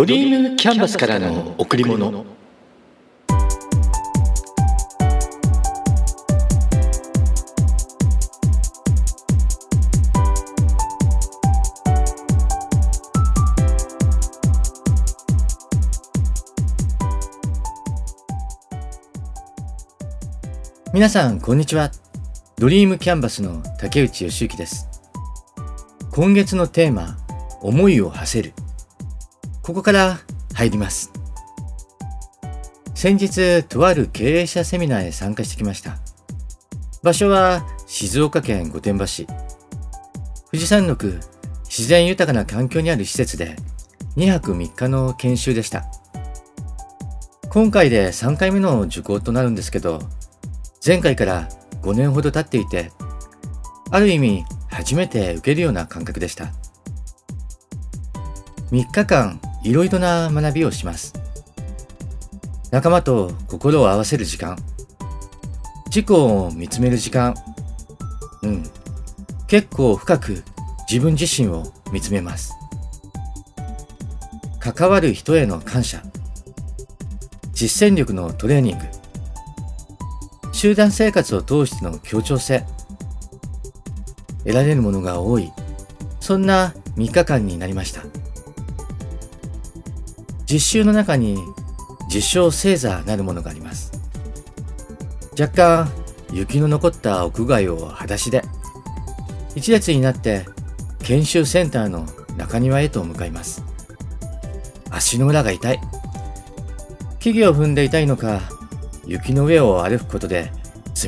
ドリームキャンバスからの贈り物。皆さんこんにちは。ドリームキャンバスの竹内義之です。今月のテーマ思いを馳せる。ここから入ります。先日とある経営者セミナーへ参加してきました。場所は静岡県御殿場市。富士山麓自然豊かな環境にある施設で2泊3日の研修でした。今回で3回目の受講となるんですけど前回から5年ほど経っていてある意味初めて受けるような感覚でした。3日間いろいろな学びをします。仲間と心を合わせる時間。自己を見つめる時間。うん。結構深く自分自身を見つめます。関わる人への感謝。実践力のトレーニング。集団生活を通しての協調性。得られるものが多い。そんな3日間になりました。実習の中に実証星座なるものがあります。若干雪の残った屋外を裸足で一列になって研修センターの中庭へと向かいます。足の裏が痛い。木々を踏んで痛いのか、雪の上を歩くことで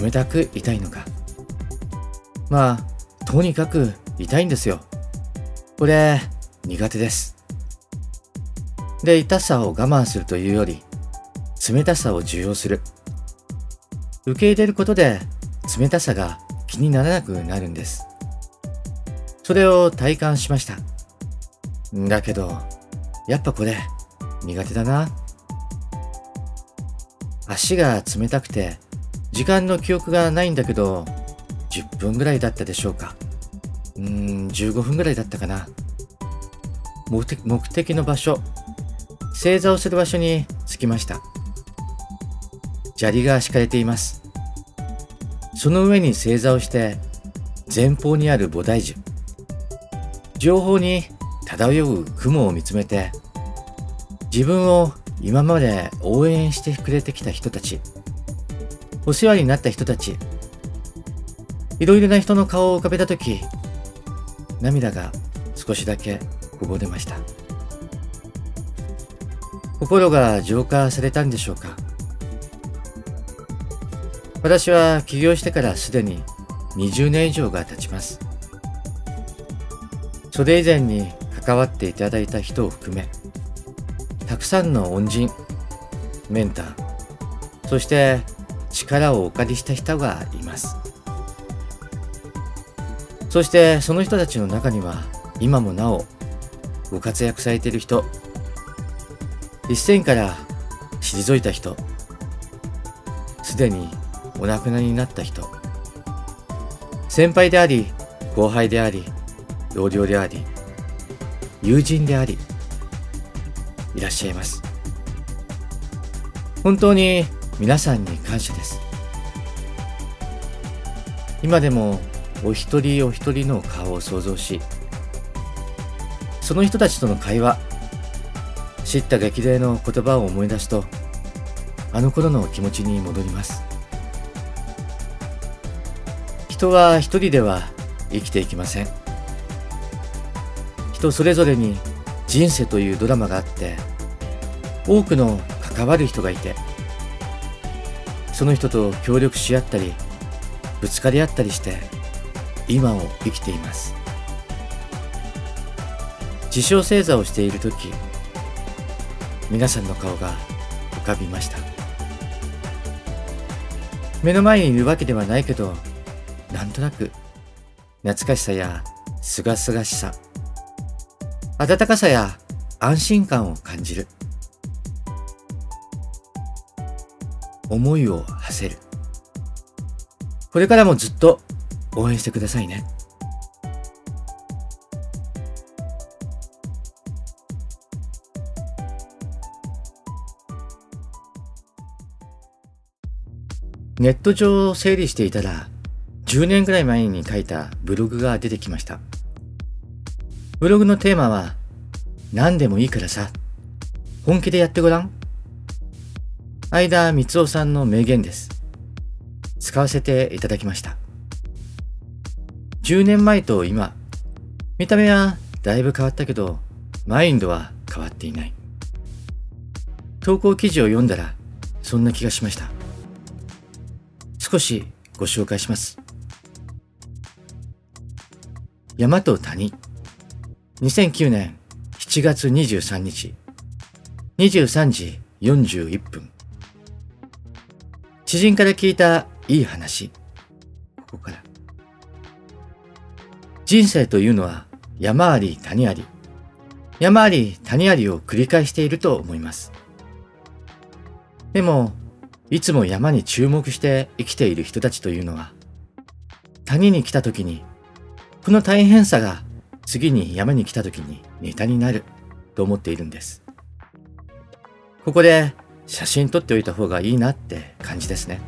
冷たく痛いのか。まあ、とにかく痛いんですよ。これ、苦手です。で、痛さを我慢するというより、冷たさを受容する。受け入れることで冷たさが気にならなくなるんです。それを体感しました。だけど、やっぱこれ苦手だな。足が冷たくて時間の記憶がないんだけど、10分ぐらいだったでしょうか。うーん、15分ぐらいだったかな。目的目的の場所、正座をする場所に着きました。砂利が敷かれています。その上に正座をして、前方にある菩提樹、情報に漂う雲を見つめて、自分を今まで応援してくれてきた人たち、お世話になった人たち、いろいろな人の顔を浮かべたとき、涙が少しだけこぼれました。心が浄化されたんでしょうか？私は起業してからすでに20年以上が経ちます。それ以前に関わっていただいた人を含め、たくさんの恩人、メンター、そして力をお借りした人がいます。そしてその人たちの中には今もなおご活躍されている人、一線から退いた人。すでにお亡くなりになった人。先輩であり後輩であり同僚であり友人でありいらっしゃいます。本当に皆さんに感謝です。今でもお一人お一人の顔を想像しその人たちとの会話知った激励の言葉を思い出すとあの頃の気持ちに戻ります。人は一人では生きていきません。人それぞれに人生というドラマがあって多くの関わる人がいてその人と協力し合ったりぶつかり合ったりして今を生きています。自称正座をしている時皆さんの顔が浮かびました。目の前にいるわけではないけどなんとなく懐かしさやすがすがしさ温かさや安心感を感じる。思いを馳せる。これからもずっと応援してくださいね。ネット上を整理していたら10年くらい前に書いたブログが出てきました。ブログのテーマは何でもいいからさ、本気でやってごらん。相田光夫さんの名言です。使わせていただきました。10年前と今、見た目はだいぶ変わったけど、マインドは変わっていない。投稿記事を読んだら、そんな気がしました。少しご紹介します。山と谷。2009年7月23日、23時41分。知人から聞いたいい話。ここから。人生というのは山あり谷あり、山あり谷ありを繰り返していると思います。でも、いつも山に注目して生きている人たちというのは、谷に来た時に、この大変さが次に山に来た時にネタになると思っているんです。ここで写真撮っておいた方がいいなって感じですね。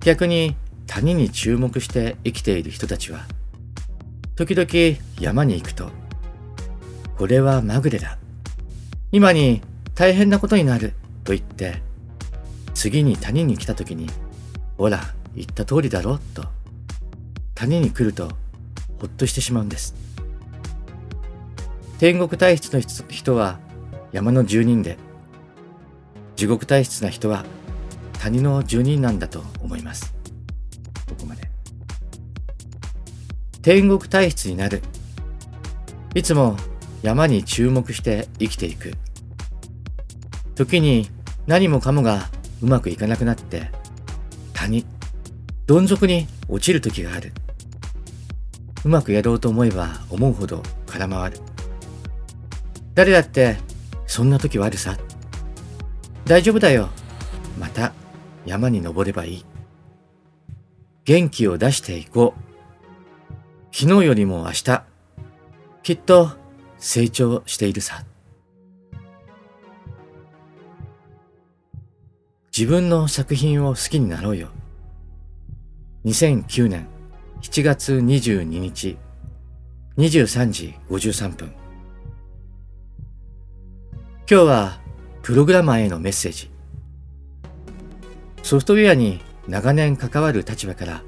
逆に谷に注目して生きている人たちは、時々山に行くと、これはまぐれだ。今に大変なことになると言って、次に谷に来た時に、ほら、言った通りだろと、谷に来るとほっとしてしまうんです。天国体質の人は山の住人で、地獄体質な人は谷の住人なんだと思います。ここまで。天国体質になる。いつも山に注目して生きていく。時に何もかもがうまくいかなくなって、谷、どん底に落ちる時がある。うまくやろうと思えば思うほど空回る。誰だってそんな時はあるさ。大丈夫だよ。また山に登ればいい。元気を出していこう。昨日よりも明日、きっと成長しているさ。自分の作品を好きになろうよ。2009年7月22日23時53分。今日はプログラマーへのメッセージ。ソフトウェアに長年関わる立場から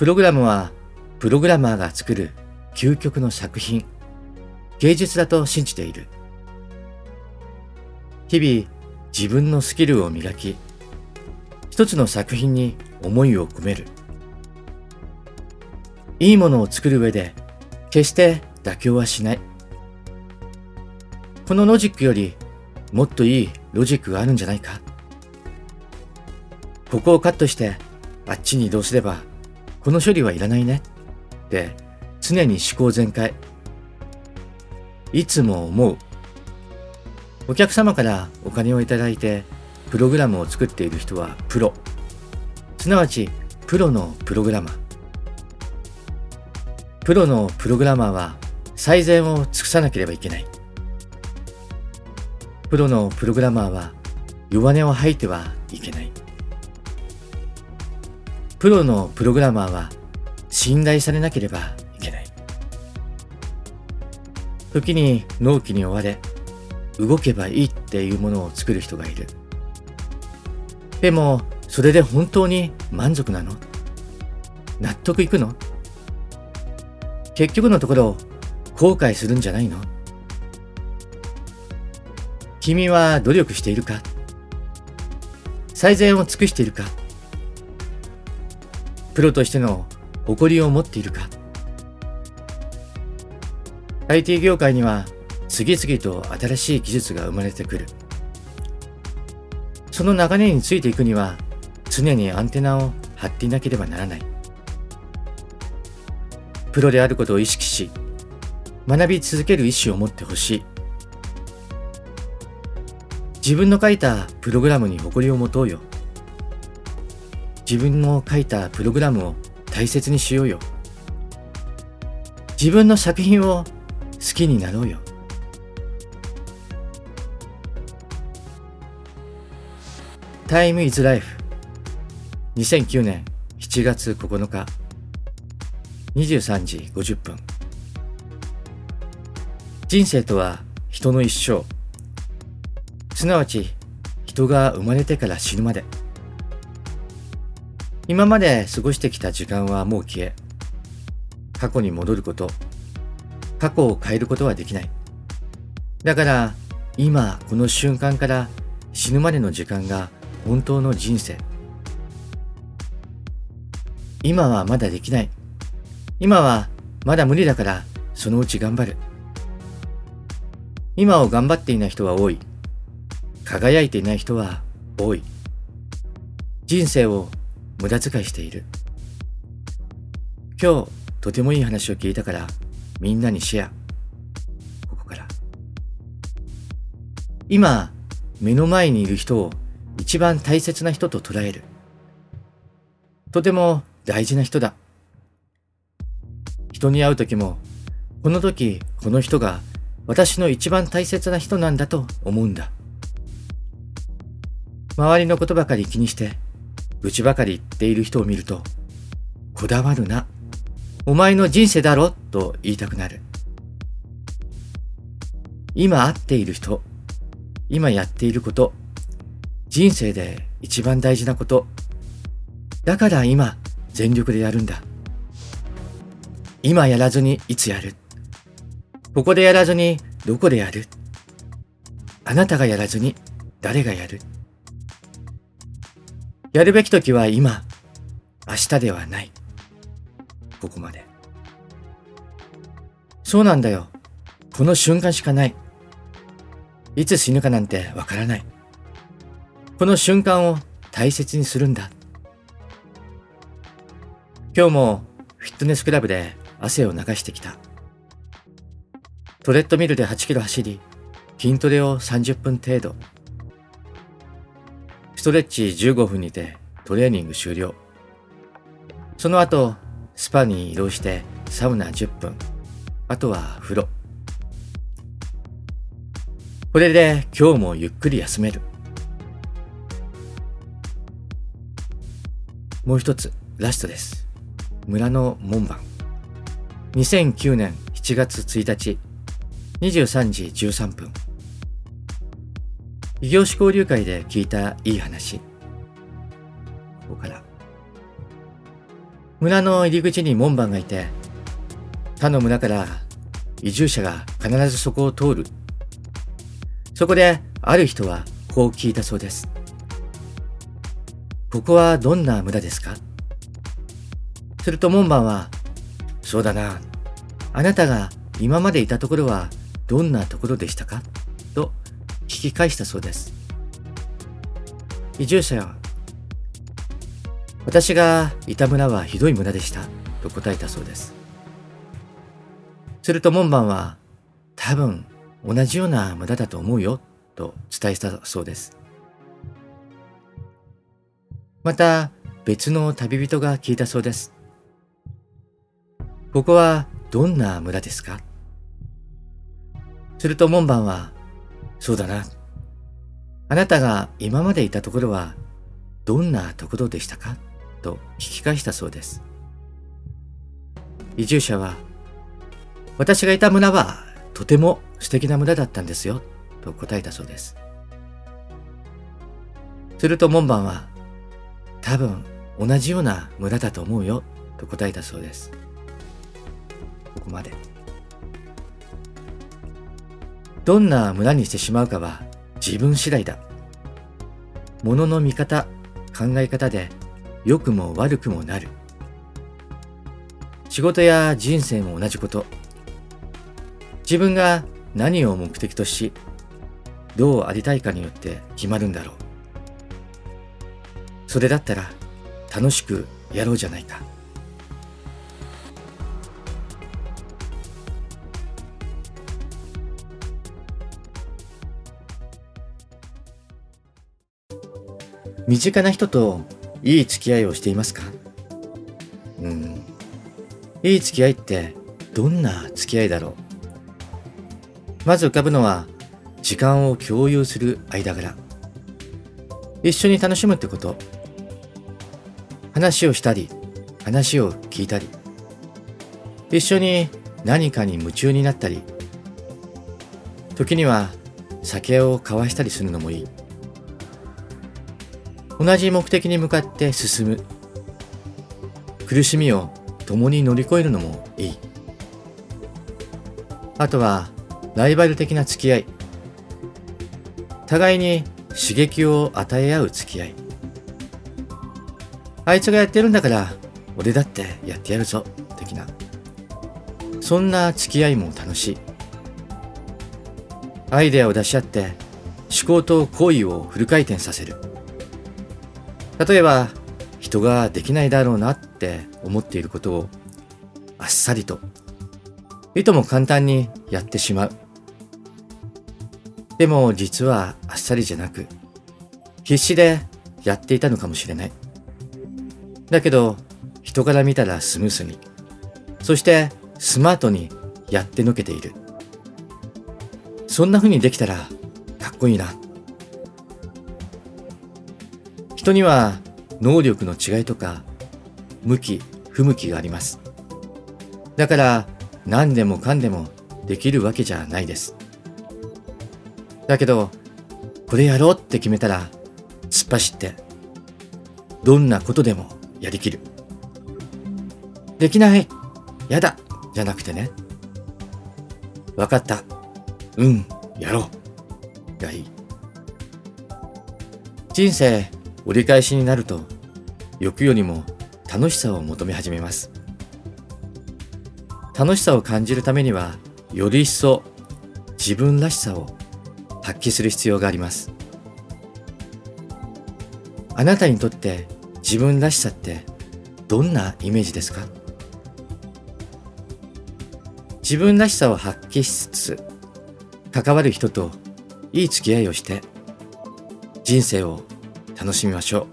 プログラムはプログラマーが作る究極の作品芸術だと信じている。日々自分のスキルを磨き一つの作品に思いを込めるいいものを作る上で決して妥協はしない。このロジックよりもっといいロジックがあるんじゃないかここをカットしてあっちに移動すればこの処理はいらないねって常に思考全開。いつも思う。お客様からお金をいただいてプログラムを作っている人はプロ。すなわちプロのプログラマー。プロのプログラマーは最善を尽くさなければいけない。プロのプログラマーは弱音を吐いてはいけない。プロのプログラマーは信頼されなければいけない。時に納期に追われ、動けばいいっていうものを作る人がいる。でも、それで本当に満足なの？納得いくの？結局のところ後悔するんじゃないの？君は努力しているか？最善を尽くしているか？プロとしての誇りを持っているか？IT 業界には次々と新しい技術が生まれてくるその流れについていくには常にアンテナを張っていなければならないプロであることを意識し、学び続ける意思を持ってほしい。自分の書いたプログラムに誇りを持とうよ。自分の書いたプログラムを大切にしようよ。自分の作品を好きになろうよ。Time is life 2009年7月9日。23時50分。人生とは人の一生。すなわち人が生まれてから死ぬまで。今まで過ごしてきた時間はもう消え過去に戻ること過去を変えることはできない。だから今この瞬間から死ぬまでの時間が本当の人生。今はまだできない。今はまだ無理だからそのうち頑張る。今を頑張っていない人は多い。輝いていない人は多い。人生を無駄遣いしている。今日とてもいい話を聞いたからみんなにシェア。ここから。今目の前にいる人を一番大切な人と捉える。とても大事な人だ。人に会う時もこの時この人が私の一番大切な人なんだと思うんだ。周りのことばかり気にして愚痴ばかり言っている人を見るとこだわるな。お前の人生だろ？と言いたくなる。今会っている人今やっていること人生で一番大事なことだから今全力でやるんだ今やらずにいつやるここでやらずにどこでやるあなたがやらずに誰がやるやるべき時は今、明日ではない。ここまで。そうなんだよ。この瞬間しかない。いつ死ぬかなんてわからない。この瞬間を大切にするんだ。今日もフィットネスクラブで汗を流してきた。トレッドミルで8キロ走り、筋トレを30分程度。ストレッチ15分にてトレーニング終了。その後、スパに移動してサウナ10分。あとは風呂。これで今日もゆっくり休める。もう一つ、ラストです。村の門番。2009年7月1日23時13分。異業種交流会で聞いたいい話。ここから。村の入り口に門番がいて他の村から移住者が必ずそこを通る。そこである人はこう聞いたそうです。ここはどんな村ですか？すると門番はそうだなあなたが今までいたところはどんなところでしたか？と聞き返したそうです。移住者は、私がいた村はひどい村でしたと答えたそうです。すると門番は、多分同じような村だと思うよと伝えたそうです。また別の旅人が聞いたそうです。ここはどんな村ですか？すると門番は、そうだな。あなたが今までいたところはどんなところでしたか？と聞き返したそうです。移住者は、私がいた村はとても素敵な村だったんですよと答えたそうです。すると門番は、多分同じような村だと思うよと答えたそうです。ここまで。どんな村にしてしまうかは自分次第だ。物の見方、考え方で良くも悪くもなる。仕事や人生も同じこと。自分が何を目的とし、どうありたいかによって決まるんだろう。それだったら楽しくやろうじゃないか。身近な人といい付き合いをしていますか？うん。いい付き合いってどんな付き合いだろう？まず浮かぶのは時間を共有する間柄。一緒に楽しむってこと。話をしたり話を聞いたり一緒に何かに夢中になったり時には酒を交わしたりするのもいい。同じ目的に向かって進む。苦しみを共に乗り越えるのもいい。あとはライバル的な付き合い。互いに刺激を与え合う付き合い。あいつがやってるんだから俺だってやってやるぞ的な。そんな付き合いも楽しい。アイデアを出し合って思考と行為をフル回転させる。例えば人ができないだろうなって思っていることをあっさりといとも簡単にやってしまう。でも実はあっさりじゃなく必死でやっていたのかもしれない。だけど人から見たらスムースに。そしてスマートにやってのけている。そんな風にできたらかっこいいな。人には能力の違いとか向き不向きがあります。だから何でもかんでもできるわけじゃないです。だけどこれやろうって決めたら突っ走ってどんなことでもやりきる。できない。やだ。じゃなくてね。わかった。うん。やろう。がいい。人生折り返しになると欲よりも楽しさを求め始めます。楽しさを感じるためにはより一層自分らしさを発揮する必要があります。あなたにとって自分らしさってどんなイメージですか？自分らしさを発揮しつつ関わる人といい付き合いをして人生を楽しみましょ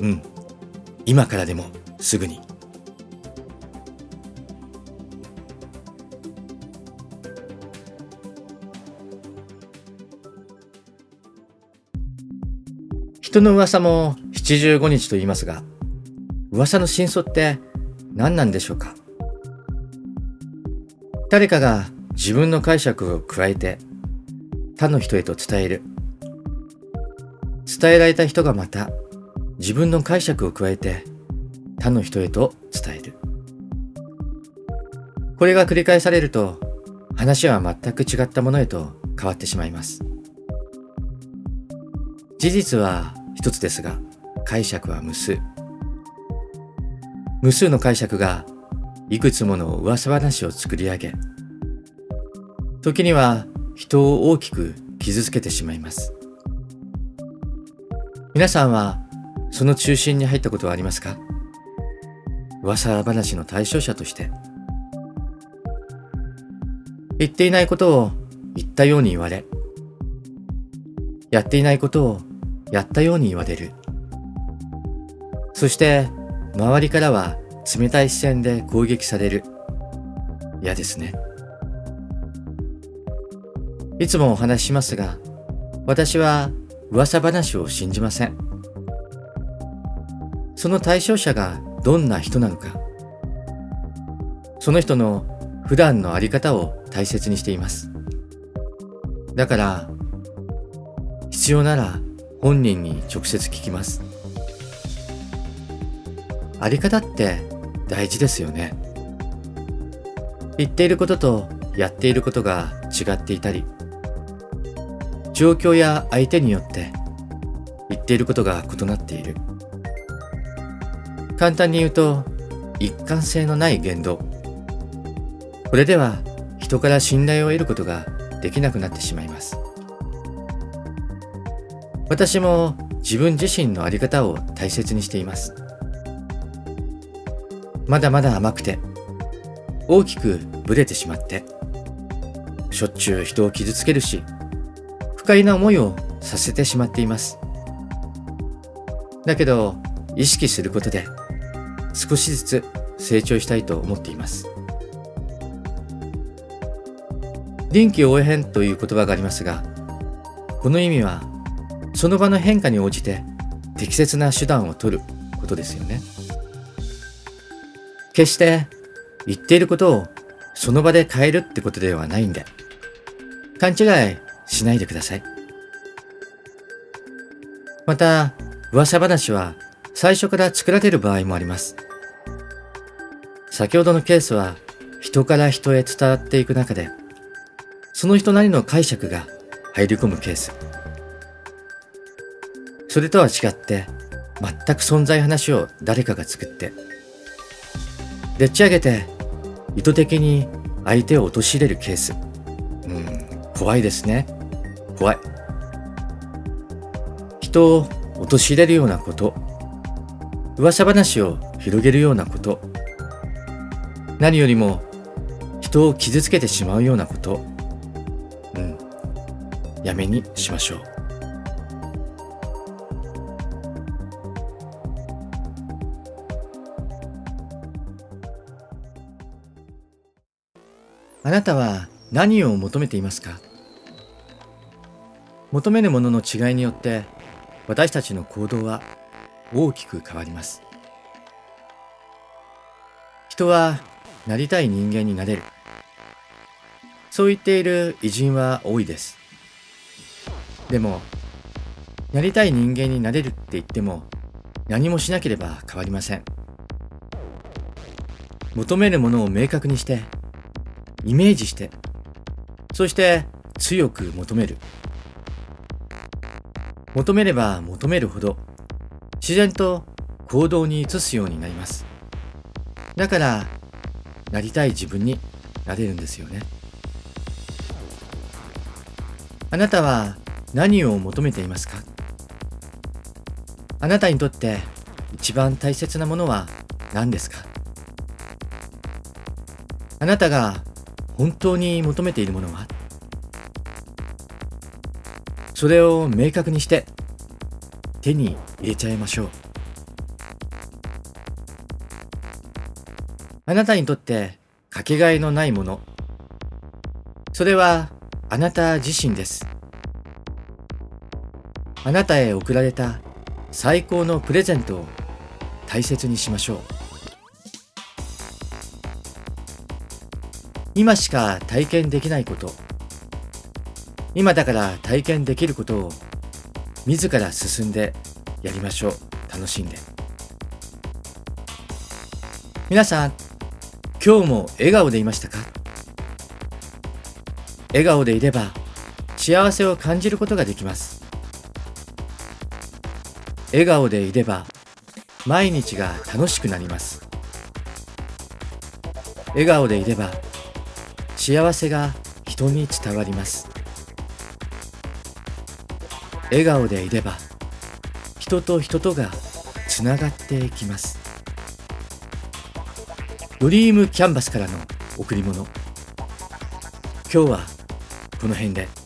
う。うん。今からでもすぐに。人の噂も七十五日と言いますが噂の真相って何なんでしょうか？誰かが自分の解釈を加えて他の人へと伝える。伝えられた人がまた自分の解釈を加えて他の人へと伝える。これが繰り返されると話は全く違ったものへと変わってしまいます。事実は一つですが解釈は無数。無数の解釈がいくつもの噂話を作り上げ時には人を大きく傷つけてしまいます。皆さんはその中心に入ったことはありますか？噂話の対象者として。言っていないことを言ったように言われやっていないことをやったように言われる。そして周りからは冷たい視線で攻撃される。嫌ですね。いつもお話ししますが私は噂話を信じません。その対象者がどんな人なのか。その人の普段のあり方を大切にしています。だから必要なら本人に直接聞きます。あり方って大事ですよね。言っていることとやっていることが違っていたり状況や相手によって言っていることが異なっている。簡単に言うと一貫性のない言動。これでは人から信頼を得ることができなくなってしまいます。私も自分自身の在り方を大切にしています。まだまだ甘くて大きくブレてしまってしょっちゅう人を傷つけるし不快な思いをさせてしまっていますだけど意識することで少しずつ成長したいと思っています臨機応変という言葉がありますがこの意味はその場の変化に応じて適切な手段を取ることですよね。決して言っていることをその場で変えるってことではないんで、勘違いしないでください。また、噂話は最初から作られる場合もあります。先ほどのケースは人から人へ伝わっていく中で、その人なりの解釈が入り込むケース。それとは違って、全く存在話を誰かが作って、でっち上げて意図的に相手を陥れるケース。うん、怖いですね。怖い。人を陥れるようなこと、噂話を広げるようなこと、何よりも人を傷つけてしまうようなこと、うん、やめにしましょう。あなたは何を求めていますか？求めるものの違いによって私たちの行動は大きく変わります。人はなりたい人間になれる。そう言っている偉人は多いです。でも、なりたい人間になれるって言っても何もしなければ変わりません。求めるものを明確にしてイメージして、そして強く求める。求めれば求めるほど自然と行動に移すようになります。だから、なりたい自分になれるんですよね。あなたは何を求めていますか？あなたにとって一番大切なものは何ですか？あなたが本当に求めているものはそれを明確にして手に入れちゃいましょう。あなたにとってかけがえのないもの。それはあなた自身です。あなたへ贈られた最高のプレゼントを大切にしましょう。今しか体験できないこと、今だから体験できることを自ら進んでやりましょう。楽しんで。皆さん、今日も笑顔でいましたか？笑顔でいれば幸せを感じることができます。笑顔でいれば毎日が楽しくなります。笑顔でいれば幸せが人に伝わります。笑顔でいれば人と人とがつながっていきます。ドリームキャンバスからの贈り物。今日はこの辺で。